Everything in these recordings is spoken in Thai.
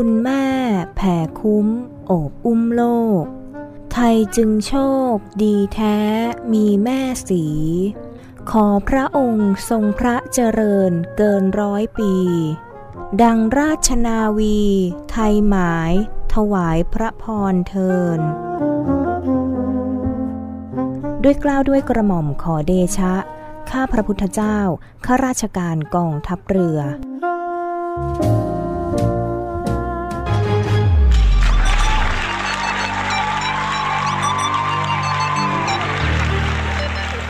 คุณแม่แผ่คุ้ม โอบอุ้มโลก ไทยจึงโชค ดีแท้มีแม่สี ขอพระองค์ทรงพระเจริญเกินร้อยปี ดังราชนาวี ไทยหมาย ถวายพระพรเทินด้วยกล้าวด้วยกระหม่อมขอเดชะ ข้าพระพุทธเจ้า ข้าราชการกองทัพเรือ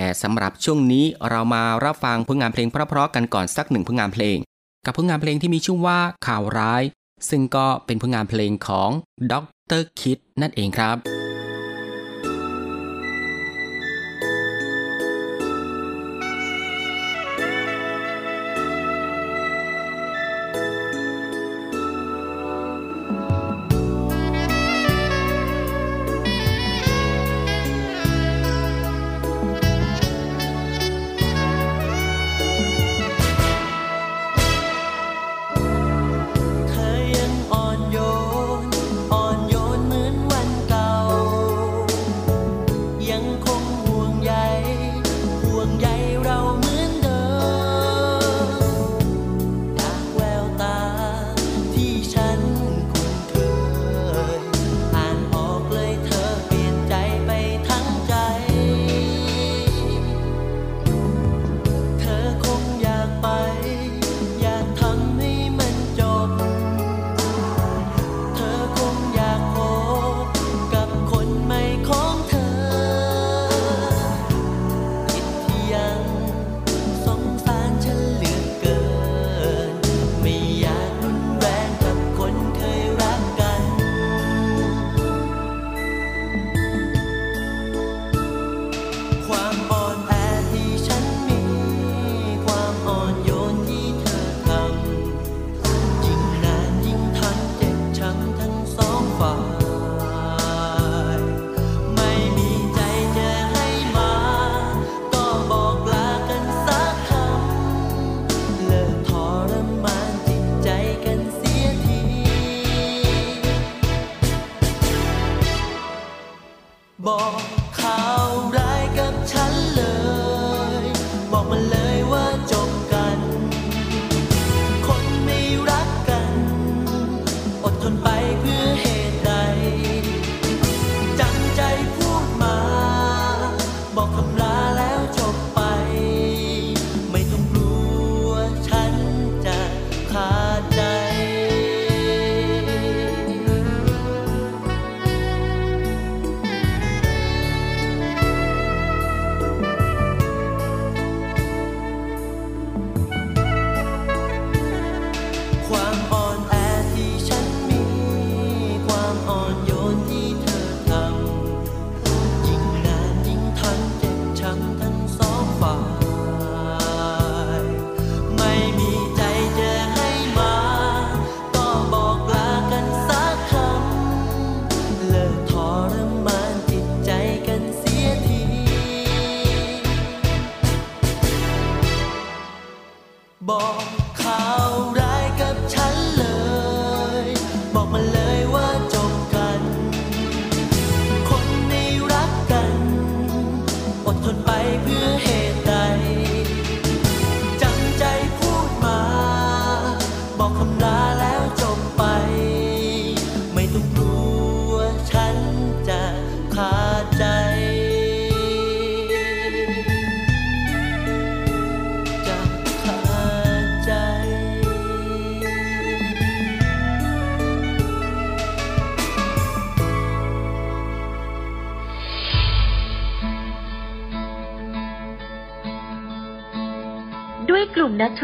แต่สำหรับช่วงนี้เรามารับฟังผลงานเพลงเพราะๆกันก่อนสักหนึ่งผลงานเพลง กับผลงานเพลงที่มีชื่อว่าข่าวร้าย ซึ่งก็เป็นผลงานเพลงของดรคิดนั่นเองครับ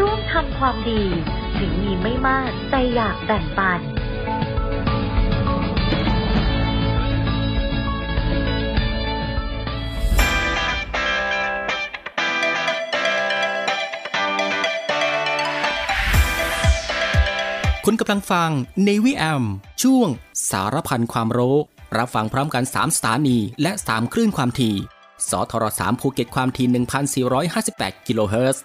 ร่วมทำความดี ถึงมีไม่มากแต่อยากแบ่งปัน คุณกำลังฟังในวิแอมช่วงสารพันความรู้ รับฟังพร้อมกัน 3 สถานี และ 3 คลื่นความถี่สทร3ภูเก็ตความถี่ 1,458 กิโลเฮิรตซ์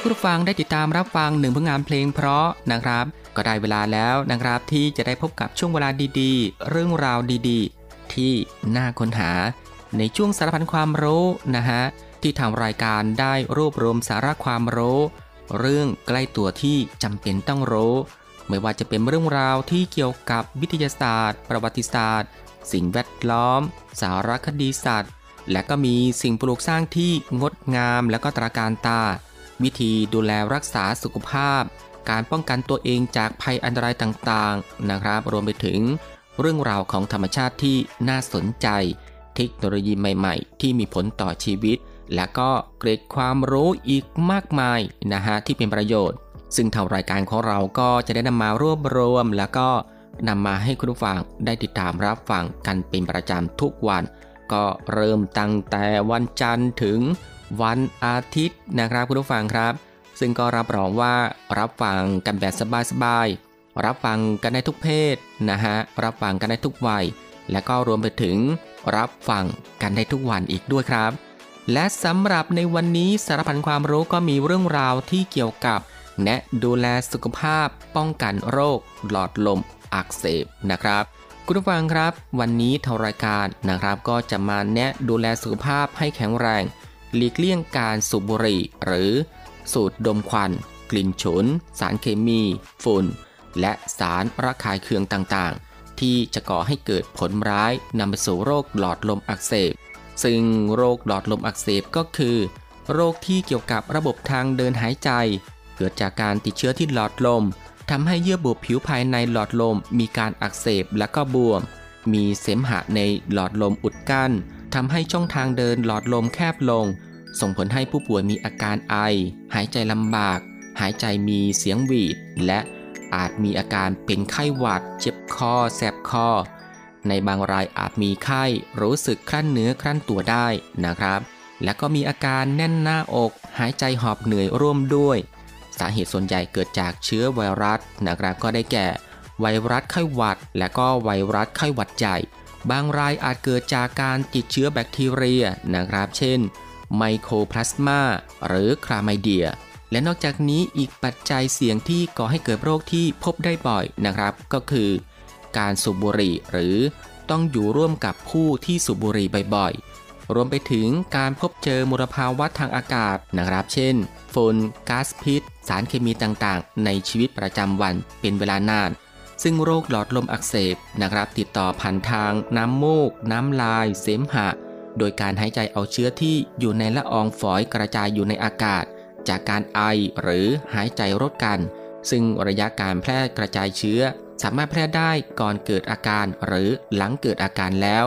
ที่คุณผู้ฟังได้ติดตามรับฟังหนึ่งผลงานเพลงเพราะนะครับ ก็ได้เวลาแล้วนะครับ ที่จะได้พบกับช่วงเวลาดีๆ เรื่องราวดีๆ ที่น่าค้นหา ในช่วงสารพันความรู้นะฮะที่ทางรายการได้รวบรวมสาระความรู้ เรื่องใกล้ตัวที่จำเป็นต้องรู้ ไม่ว่าจะเป็นเรื่องราวที่เกี่ยวกับวิทยาศาสตร์ ประวัติศาสตร์ สิ่งแวดล้อม สารคดีสัตว์ และก็มีสิ่งปลูกสร้างที่งดงามและก็ตราการตา วิธีดูแลรักษาสุขภาพ การป้องกันตัวเองจากภัยอันตรายต่างๆนะครับ รวมไปถึง เรื่องราวของธรรมชาติที่น่าสนใจ เทคโนโลยีใหม่ๆ ที่มีผลต่อชีวิต และก็เกร็ดความรู้อีกมากมายนะฮะที่เป็นประโยชน์ ซึ่งทางรายการของเราก็จะได้นำมารวบรวม แล้วก็นำมาให้คุณผู้ฟังได้ติดตามรับฟังกันเป็นประจำทุกวัน ก็เริ่มตั้งแต่วันจันทร์ถึง วันอาทิตย์นะครับคุณผู้ฟังครับ ซึ่งก็รับรองว่ารับฟังกันแบบสบายๆรับฟังกันได้ทุกเพศนะฮะรับฟังกันได้ทุกวัย และก็รวมไปถึงรับฟังกันได้ทุกวันอีกด้วยครับ และสำหรับในวันนี้สารพันความรู้ก็มีเรื่องราวที่เกี่ยวกับ แนะดูแลสุขภาพ ป้องกันโรค หลอดลมอักเสบนะครับคุณผู้ฟังครับ วันนี้ทางรายการนะครับก็จะมาแนะดูแลสุขภาพให้แข็งแรง หลีกเลี่ยงการสูบบุหรี่หรือ สูดดมควัน กลิ่นฉุน สารเคมี ฝุ่น และสารระคายเคืองต่างๆ ที่จะก่อให้เกิดผลร้ายนำไปสู่โรคหลอดลมอักเสบ ซึ่งโรคหลอดลมอักเสบก็คือ โรคที่เกี่ยวกับระบบทางเดินหายใจ เกิดจากการติดเชื้อที่หลอดลมทำให้เยื่อบุผิวภายในหลอดลมมีการอักเสบและก็บวม มีเสมหะในหลอดลมอุดกั้น ทำให้ช่องทางเดินหลอดลมแคบลง ส่งผลให้ผู้ป่วยมีอาการไอ หายใจลำบาก หายใจมีเสียงหวีด และอาจมีอาการเป็นไข้หวัด เจ็บคอ แสบคอ ในบางรายอาจมีไข้รู้สึกคลั่นเนื้อคลั่นตัวได้นะครับ และก็มีอาการแน่นหน้าอก หายใจหอบเหนื่อยร่วมด้วย สาเหตุส่วนใหญ่เกิดจากเชื้อไวรัสนะครับก็ได้แก่ ไวรัสไข้หวัด และก็ไวรัสไข้หวัดใหญ่ บางรายอาจเกิดจากการติดเชื้อแบคทีเรียนะครับ เช่น ไมโครพลาสมาหรือคลาไมเดีย และนอกจากนี้อีกปัจจัยเสี่ยงที่ก่อให้เกิดโรคที่พบได้บ่อยนะครับ ก็คือ การสูบบุหรี่หรือต้องอยู่ร่วมกับผู้ที่สูบบุหรี่บ่อยๆ รวมไปถึงการพบเจอมลภาวะทางอากาศนะครับ เช่นฝุ่นก๊าซพิษ สารเคมีต่างๆ ในชีวิตประจำวันเป็นเวลานาน ซึ่งโรคหลอดลมอักเสบนะครับ ติดต่อผ่านทางน้ำมูก น้ำลาย เสมหะ โดยการหายใจเอาเชื้อที่อยู่ในละอองฝอยกระจายอยู่ในอากาศ จากการไอหรือหายใจรดกัน ซึ่งระยะการแพร่กระจายเชื้อ สามารถแพร่ได้ก่อนเกิดอาการหรือหลังเกิดอาการแล้ว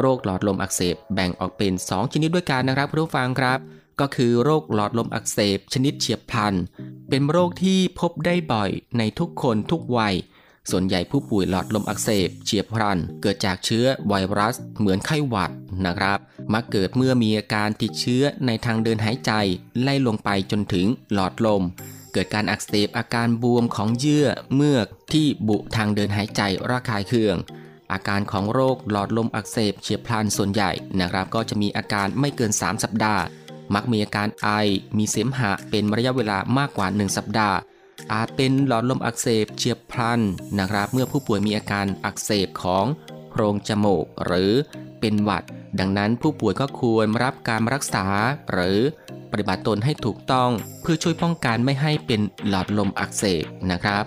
โรคหลอดลมอักเสบแบ่งออกเป็น 2 ชนิดด้วยกันนะครับผู้ฟังครับก็คือโรคหลอดลมอักเสบชนิดเฉียบพลัน เป็นโรคที่พบได้บ่อยในทุกคนทุกวัย ส่วนใหญ่ผู้ป่วยหลอดลมอักเสบเฉียบพลัน เกิดจากเชื้อไวรัส เหมือนไข้หวัดนะครับ มักเกิดเมื่อมีอาการติดเชื้อในทางเดินหายใจ ไล่ลงไปจนถึงหลอดลม เกิดการอักเสบอาการบวมของเยื่อเมือกที่บุทางเดินหายใจระคายเคืองอาการของโรคหลอดลมอักเสบเฉียบพลันส่วนใหญ่นะครับ ก็จะมีอาการไม่เกิน 3 สัปดาห์ มักมีอาการไอ มีเสมหะเป็นระยะเวลามากกว่า 1 สัปดาห์ อาจเป็นหลอดลมอักเสบเฉียบพลันนะครับ เมื่อผู้ป่วยมีอาการอักเสบของโพรงจมูกหรือเป็นหวัด ดังนั้นผู้ป่วยก็ควรรับการรักษา หรือปฏิบัติตนให้ถูกต้อง เพื่อช่วยป้องกันไม่ให้เป็นหลอดลมอักเสบนะครับ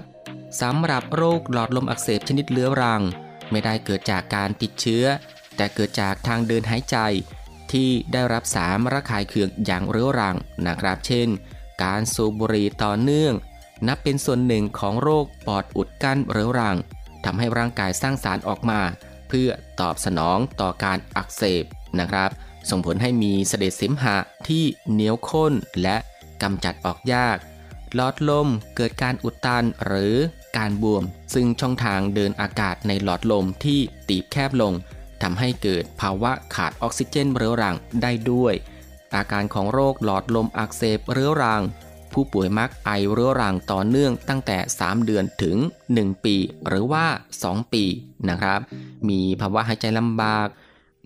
สำหรับโรคหลอดลมอักเสบชนิดเรื้อรัง ไม่ได้เกิดจากการติดเชื้อ แต่เกิดจากทางเดินหายใจ ที่ได้รับสารระคายเคืองอย่างเรื้อรังนะครับ เช่น การสูบบุหรี่ต่อเนื่อง นับเป็นส่วนหนึ่งของโรคปอดอุดกั้นเรื้อรังทำให้ร่างกายสร้างสารออกมา เพื่อตอบสนองต่อการอักเสบนะครับ ส่งผลให้มีเสด็จเสมหะที่เหนียวข้นและกำจัดออกยากหลอดลมเกิดการอุดตันหรือการบวม ซึ่งช่องทางเดินอากาศในหลอดลมที่ตีบแคบลงทำให้เกิดภาวะขาดออกซิเจนเรื้อรังได้ด้วย อาการของโรคหลอดลมอักเสบเรื้อรัง ผู้ป่วยมักไอเรื้อรังต่อเนื่องตั้งแต่ 3 เดือนถึง 1 ปี หรือว่า 2 ปีนะครับ มีภาวะหายใจลำบาก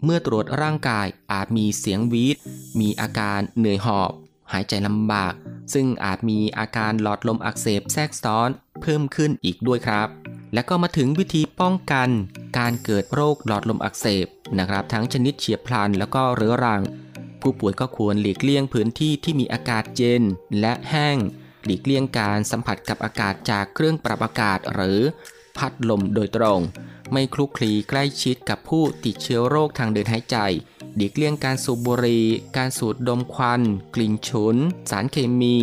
เมื่อตรวจร่างกายอาจมีเสียงวีดมีอาการเหนื่อยหอบ หายใจลำบาก ซึ่งอาจมีอาการหลอดลมอักเสบแทรกซ้อนเพิ่มขึ้นอีกด้วยครับ และก็มาถึงวิธีป้องกัน การเกิดโรคหลอดลมอักเสบนะครับ ทั้งชนิดเฉียบพลันแล้วก็เรื้อรัง ผู้ป่วยก็ควรหลีกเลี่ยงพื้นที่ที่มีอากาศเย็นและแห้ง หลีกเลี่ยงการสัมผัสกับอากาศจากเครื่องปรับอากาศหรือพัดลมโดยตรง ไม่คลุกคลีใกล้ชิดกับผู้ติดเชื้อโรคทางเดินหายใจ หลีกเลี่ยงการสูบบุหรี่ การสูดดมควัน กลิ่นฉุน สารเคมี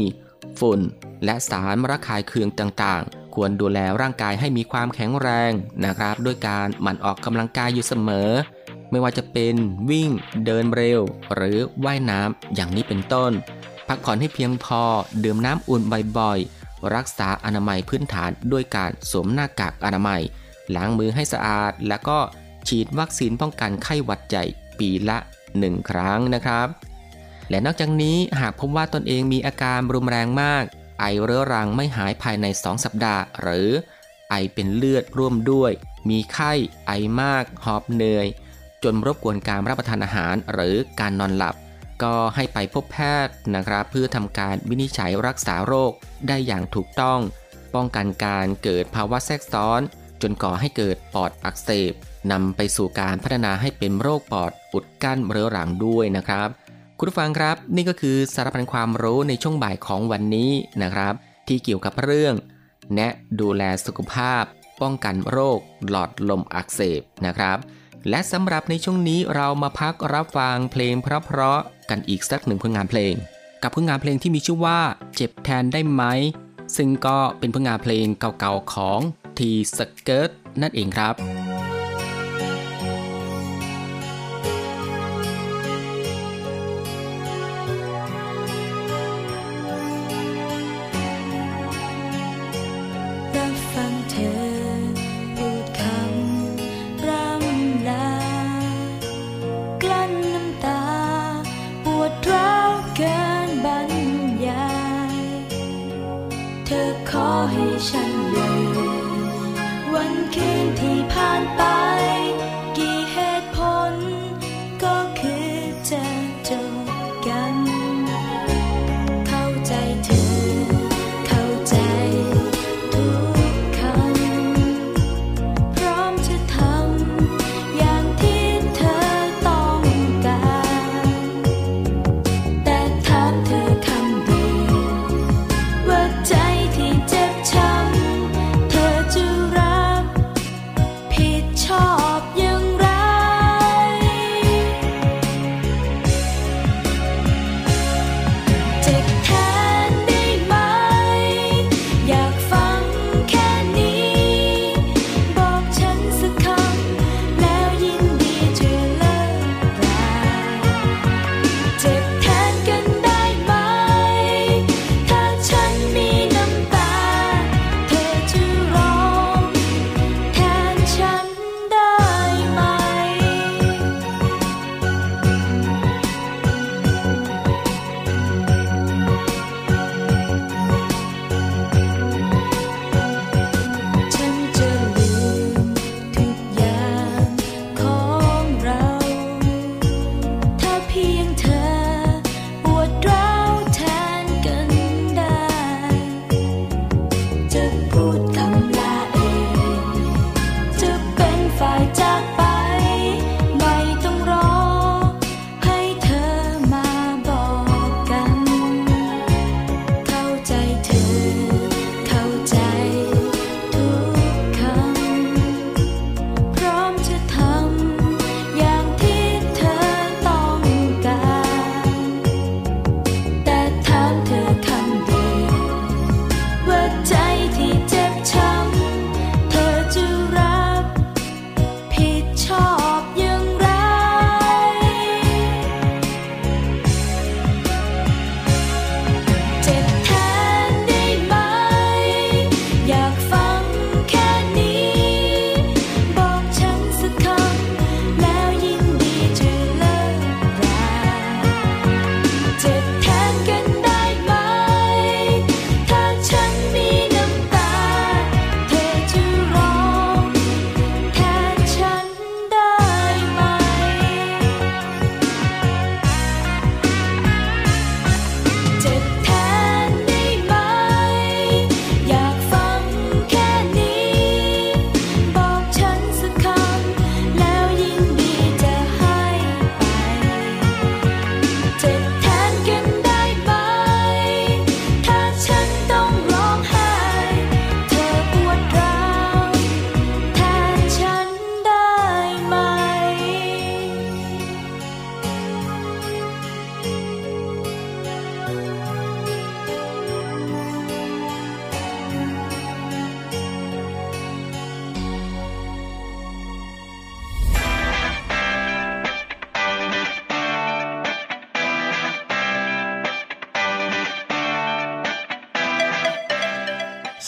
ฝุ่น และสารระคายเคืองต่างๆ ควรดูแลร่างกายให้มีความแข็งแรงนะครับ ด้วยการหมั่นออกกำลังกายอยู่เสมอ ไม่ว่าจะเป็นวิ่ง เดินเร็ว หรือว่ายน้ำอย่างนี้เป็นต้น พักผ่อนให้เพียงพอ ดื่มน้ำอุ่นบ่อยๆ รักษาอนามัยพื้นฐานด้วยการสวมหน้ากากอนามัย ล้างมือให้สะอาด แล้วก็ฉีดวัคซีนป้องกันไข้หวัดใหญ่ปีละ 1 ครั้งนะครับ และนอกจากนี้หากพบว่าตนเองมีอาการรุนแรงมาก ไอเรื้อรังไม่หายภายใน 2 สัปดาห์ หรือไอเป็นเลือดร่วมด้วย มีไข้ ไอมาก หอบเหนื่อย จนรบกวนการรับประทานอาหารหรือการนอนหลับ ก็ให้ไปพบแพทย์นะครับ เพื่อทำการวินิจฉัยรักษาโรคได้อย่างถูกต้อง ป้องกันการเกิดภาวะแทรกซ้อน จนก่อให้เกิดปอดอักเสบนำไปสู่การพัฒนาให้เป็นโรคปอดอุดกั้นเรื้อรังด้วยนะครับ คุณผู้ฟังครับ นี่ก็คือสารพันความรู้ในช่วงบ่ายของวันนี้นะครับ ที่เกี่ยวกับเรื่อง แนะดูแลสุขภาพ ป้องกันโรคหลอดลมอักเสบนะครับ และสำหรับในช่วงนี้เรามาพักรับฟังเพลงเพราะๆกันอีกสักหนึ่งผลงานเพลง กับผลงานเพลงที่มีชื่อว่าเจ็บแทนได้ไหม ซึ่งก็เป็นผลงานเพลงเก่าๆของทีสเกิร์ตนั่นเองครับ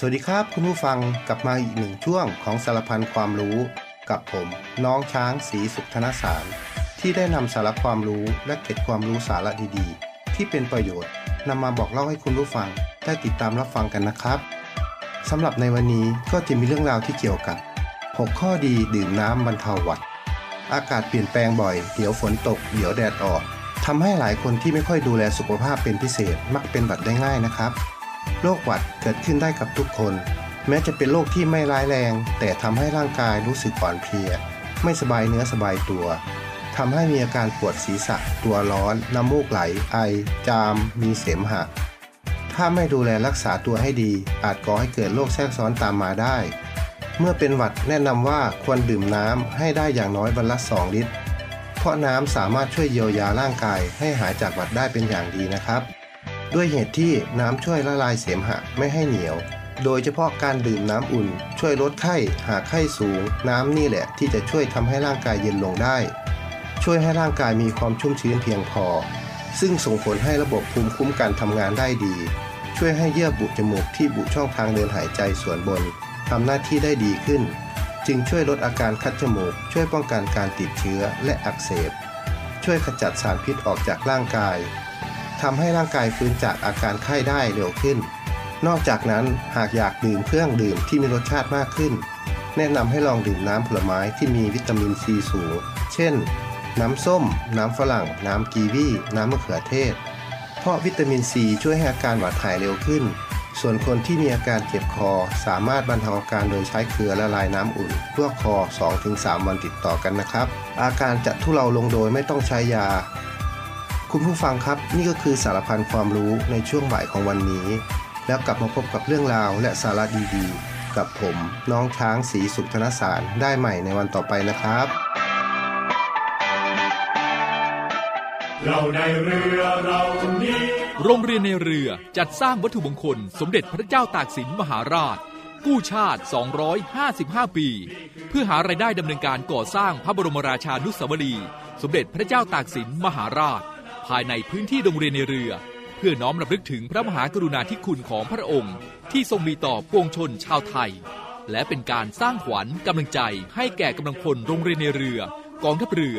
วัสดีครับคุณผู้ฟังกลับมาอีกหนึ่งช่วงของสารพันความรู้ กับผมน้องช้างสีสุขธนสาร ที่ได้นำสาระความรู้และเก็ดความรู้สาระดีๆ ที่เป็นประโยชน์นำมาบอกเล่าให้คุณผู้ฟังได้ติดตามรับฟังกันนะครับสำหรับในวันนี้ก็จะมีเรื่องราวที่เกี่ยวกับ 6 ข้อดีดื่มน้ำบรรเทาหวัด อากาศเปลี่ยนแปลงบ่อย เดี๋ยวฝนตก เดี๋ยวแดดออกทำให้หลายคนที่ไม่ค่อยดูแลสุขภาพเป็นพิเศษมักเป็นหวัดได้ง่ายนะครับ โรคหวัดเกิดขึ้นได้กับทุกคน แม้จะเป็นโรคที่ไม่ร้ายแรง แต่ทำให้ร่างกายรู้สึกอ่อนเพลีย ไม่สบายเนื้อสบายตัวทำให้มีอาการปวดศีรษะ ตัวร้อน น้ำมูกไหล ไอ จาม มีเสมหะ ถ้าไม่ดูแลรักษาตัวให้ดี อาจก่อให้เกิดโรคแทรกซ้อนตามมาได้ เมื่อเป็นหวัดแนะนำว่าควรดื่มน้ำให้ได้อย่างน้อยวันละ 2 ลิตร เพราะน้ำสามารถช่วยเยียวยาร่างกายให้หายจากหวัดได้เป็นอย่างดีนะครับ ด้วยเหตุที่น้ำช่วยละลายเสมหะไม่ให้เหนียว โดยเฉพาะการดื่มน้ำอุ่น ช่วยลดไข้หากไข้สูง น้ำนี่แหละที่จะช่วยทำให้ร่างกายเย็นลงได้ ช่วยให้ร่างกายมีความชุ่มชื้นเพียงพอ ซึ่งส่งผลให้ระบบภูมิคุ้มกันทำงานได้ดี ช่วยให้เยื่อบุจมูกที่บุช่องทางเดินหายใจส่วนบนทำหน้าที่ได้ดีขึ้น จึงช่วยลดอาการคัดจมูก ช่วยป้องกันการติดเชื้อและอักเสบ ช่วยขจัดสารพิษออกจากร่างกาย ทำให้ร่างกายฟื้นจากอาการไข้ได้เร็วขึ้น นอกจากนั้นหากอยากดื่มเครื่องดื่มที่มีรสชาติมากขึ้น แนะนำให้ลองดื่มน้ำผลไม้ที่มีวิตามินซีสูง เช่น น้ำส้ม น้ำฝรั่ง น้ำกีวี น้ำมะเขือเทศ เพราะวิตามินซีช่วยให้อาการหวัดหายเร็วขึ้น ส่วนคนที่มีอาการเจ็บคอ สามารถบรรเทาอาการโดยใช้เกลือละลายน้ำอุ่นลวกคอ 2-3 วันติดต่อกันนะครับ อาการจะทุเลาลงโดยไม่ต้องใช้ยา คุณผู้ฟังครับนี่ก็คือสารพันความรู้ในช่วงบ่ายของวันนี้ แล้วกลับมาพบกับเรื่องราวและสาระดีๆ กับผมน้องช้างสีสุขธนสารได้ใหม่ในวันต่อไปนะครับ เราในเรือเรานี้โรงเรียนในเรือจัดสร้างวัตถุมงคล สมเด็จพระเจ้าตากสินมหาราช กู้ชาติ 255 ปี เพื่อหารายได้ดำเนินการก่อสร้างพระบรมราชานุสาวรีย์สมเด็จพระเจ้าตากสินมหาราช ภายในพื้นที่โรงเรียนในเรือ เพื่อน้อมรำลึกถึงพระมหากรุณาธิคุณของพระองค์ ที่ทรงมีต่อปวงชนชาวไทย และเป็นการสร้างขวัญกำลังใจให้แก่กำลังพลโรงเรียนในเรือกองทัพเรือ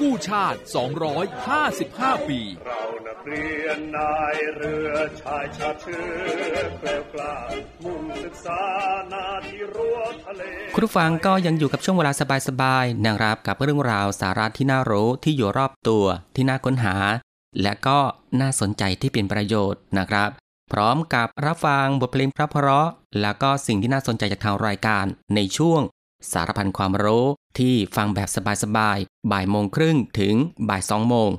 กู้ชาติ 255 ปี เรานักเรียนนายเรือชายชาติเชื้อแกล้วกล้ามุ่งศึกษานาที่รั้วทะเล คุณผู้ฟังก็ยังอยู่กับช่วงเวลาสบายๆนะครับกับเรื่องราวสาระที่น่ารู้ที่อยู่รอบตัวที่น่าค้นหา และก็น่าสนใจที่เป็นประโยชน์นะครับ พร้อมกับรับฟังบทเพลงเพราะๆแล้วก็สิ่งที่น่าสนใจจากทางรายการในช่วง สารพันความรู้ที่ฟังแบบสบายๆ บ่ายโมงครึ่งถึงบ่ายสองโมง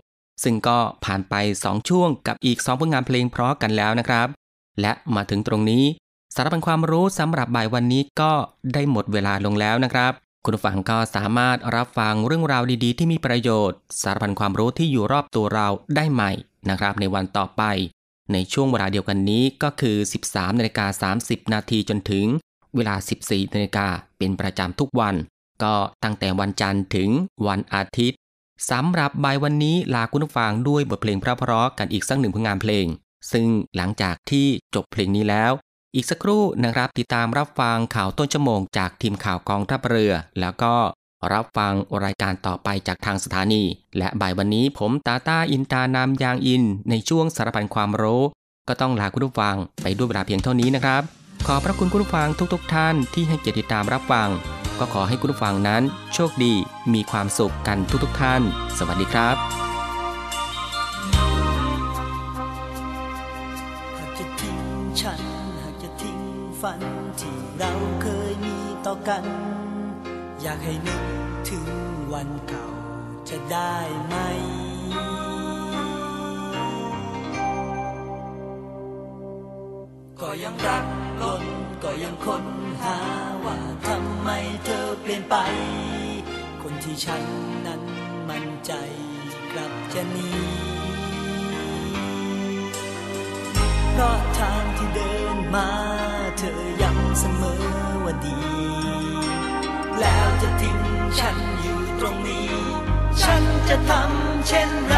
ซึ่งก็ผ่านไป 2 ช่วงกับอีก 2 ผลงานเพลงเพราะกันแล้วนะครับ และมาถึงตรงนี้ สารพันความรู้สำหรับบ่ายวันนี้ก็ได้หมดเวลาลงแล้วนะครับ คุณผู้ฟังก็สามารถรับฟังเรื่องราวดีๆ ที่มีประโยชน์ สารพันความรู้ที่อยู่รอบตัวเราได้ใหม่นะครับ ในวันต่อไป ในช่วงเวลาเดียวกันนี้ก็คือ 13นาฬิกา30 นาทีจนถึง เวลา 14นาฬิกาเป็นประจำทุกวัน ก็ตั้งแต่วันจันทร์ถึงวันอาทิตย์สำหรับบ่ายวันนี้ลาคุณผู้ฟังด้วยบทเพลงเพราะๆกันอีกสักหนึ่งผลงานเพลง ซึ่งหลังจากที่จบเพลงนี้แล้ว อีกสักครู่นะครับติดตามรับฟังข่าวต้นชั่วโมงจากทีมข่าวกองทัพเรือ แล้วก็รับฟังรายการต่อไปจากทางสถานี และบ่ายวันนี้ผมตาตาอินตานามยางอิน ในช่วงสารพันความรู้ ก็ต้องลาคุณผู้ฟังไปด้วยเวลาเพียงเท่านี้นะครับ ขอพระคุณคุณผู้ฟังทุกๆทท่านที่ให้เกียรติติดตามรับฟัง ก็ขอให้คุณผู้ฟังนั้น โชคดีมีความสุขกันทุกๆทท่าน สวัสดีครับหากจะทิ้งฉันหากจะทิ้งฝันที่เราเคยมีต่อกัน อยากให้นึกถึงวันเก่าจะได้ไหม ก็ยังรักล้นก็ยังค้นหาว่าทำไมเธอเปลี่ยนไป คนที่ฉันนั้นมั่นใจกลับจะหนีเพราะทางที่เดินมาเธอย้ำเสมอว่าดี แล้วจะทิ้งฉันอยู่ตรงนี้ ฉันจะทำเช่นไร